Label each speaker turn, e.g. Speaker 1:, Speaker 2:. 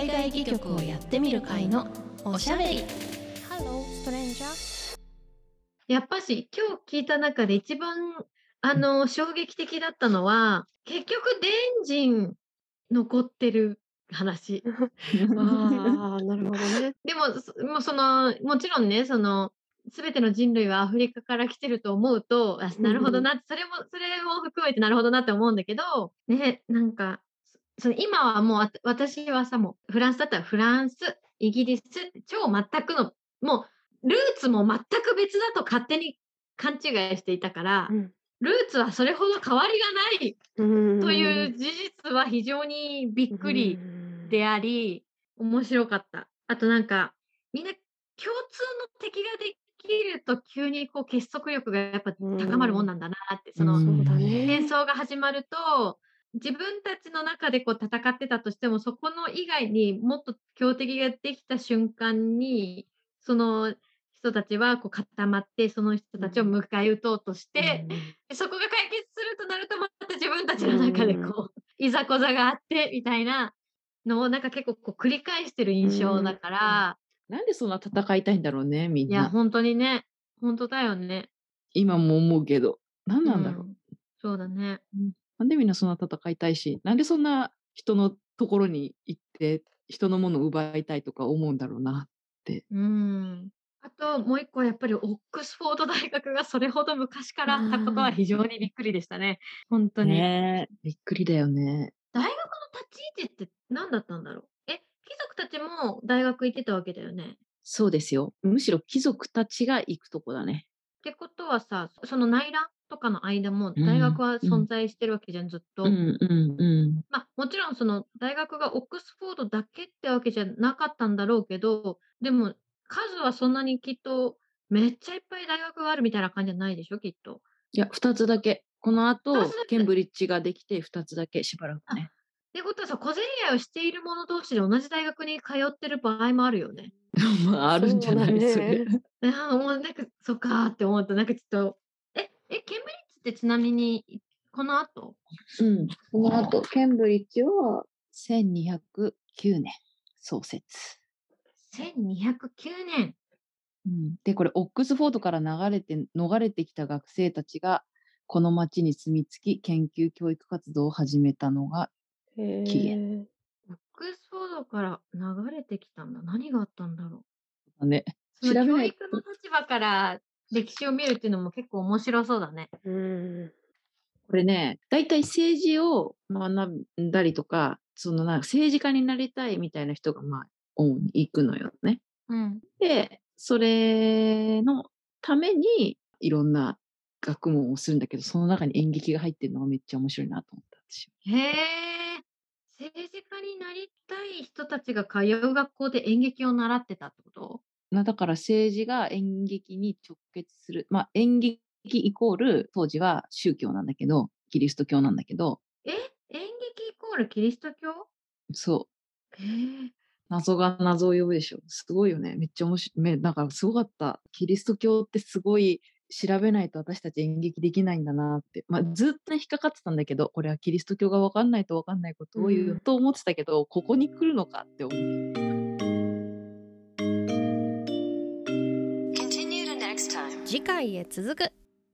Speaker 1: 海外戯曲をやってみる会のおしゃべり
Speaker 2: Hello, stranger.
Speaker 3: やっぱし今日聞いた中で一番あの衝撃的だったのは結局デンジン残ってる話。
Speaker 2: ああ、なるほどね。
Speaker 3: でもそもうそのもちろんねその全ての人類はアフリカから来てると思うとあなるほどなそれもそれも含めてなるほどなって思うんだけどねなんかその今はもう私はさもうフランスだったらフランスイギリス超全くのもうルーツも全く別だと勝手に勘違いしていたから、
Speaker 2: うん
Speaker 3: ルーツはそれほど変わりがない
Speaker 2: うん
Speaker 3: という事実は非常にびっくりであり、面白かった。あとなんか、みんな共通の敵ができると急にこう結束力がやっぱ高まるもんなんだなって、その戦
Speaker 2: ね。
Speaker 3: 争が始まると、自分たちの中でこう戦ってたとしても、そこの以外にもっと強敵ができた瞬間に、その人たちはこう固まって、その人たちを迎え撃とうとして、でそこが解決するとなるとまた自分たちの中でこう、いざこざがあってみたいなのをなんか結構こう繰り返してる印象だから、
Speaker 4: なんでそんな戦いたいんだろうね、みん
Speaker 3: いや
Speaker 4: な。
Speaker 3: 本当にね。本当だよね。
Speaker 4: 今も思うけど。何なんだろう、
Speaker 3: うん。そうだね。
Speaker 4: なんでみんなそんな戦いたいし、なんでそんな人のところに行って、人のものを奪いたいとか思うんだろうな。
Speaker 3: うん。あともう一個やっぱりオックスフォード大学がそれほど昔からあったことは非常にびっくりでしたね。本当に。
Speaker 4: ねえ、びっくりだよね。
Speaker 3: 大学の立ち位置って何だったんだろう？え貴族たちも大学行ってたわけだよね。
Speaker 4: そうですよ。むしろ貴族たちが行くとこだね。
Speaker 3: ってことはさその内覧とかの間も
Speaker 4: うん
Speaker 3: 大学は
Speaker 4: うん
Speaker 3: 存在してるわけじゃん、ずっと。
Speaker 4: うんうんうん。
Speaker 3: まあ、もちろんその大学がオックスフォードだけってわけじゃなかったんだろうけどでも数はそんなにきっとめっちゃいっぱい大学があるみたいな感じじゃないでしょきっと。
Speaker 4: いや、二つだけ。この後ケンブリッジができて、二つだけしばらくね。
Speaker 3: ってことはさ小競り合いをしている者同士で同じ大学に通ってる場合もあるよね。
Speaker 4: まあ、あるんじゃない
Speaker 2: そう
Speaker 4: それ。
Speaker 2: だね
Speaker 3: ああもうなんかそっかーって思ったなんかちょっとええケンブリッジってちなみにこの後？
Speaker 4: うん。この後、ケンブリッジは1209年創設。
Speaker 3: 1209年。
Speaker 4: うん、で、これ、オックスフォードから流れて、逃れてきた学生たちが、この町に住み着き、研究教育活動を始めたのが、
Speaker 2: へ
Speaker 4: 起
Speaker 2: ー
Speaker 3: オックスフォードから流れてきたんだ。何があったんだろ
Speaker 4: ね、
Speaker 3: う。その教
Speaker 4: 調べない
Speaker 3: 育の立場から歴史を見るっていうのも結構面白そうだね。
Speaker 2: うん。
Speaker 4: これね、大体政治を学んだりとか、そのなんか政治家になりたいみたいな人が、まあ、主に行くのよね。
Speaker 3: うん。
Speaker 4: で、それのために、いろんな学問をするんだけど、その中に演劇が入ってるのがめっちゃ面白いなと思ったんですよ。
Speaker 3: へえ。政治家になりたい人たちが通う学校で演劇を習ってたってこと？
Speaker 4: なだから政治が演劇に直結する。まあ演劇イコール当時は宗教なんだけど、キリスト教なんだけど、
Speaker 3: え？演劇イコールキリスト教？
Speaker 4: そう、
Speaker 3: へえ。
Speaker 4: 謎が謎を呼ぶでしょ。すごいよね。めっちゃ面白い。めだからすごかった。キリスト教ってすごい調べないと私たち演劇できないんだなって。まあずっとね引っかかってたんだけど、これはキリスト教が分かんないと分かんないことを言うと思ってたけど、ここに来るのかって思う。
Speaker 2: 次回へ続く。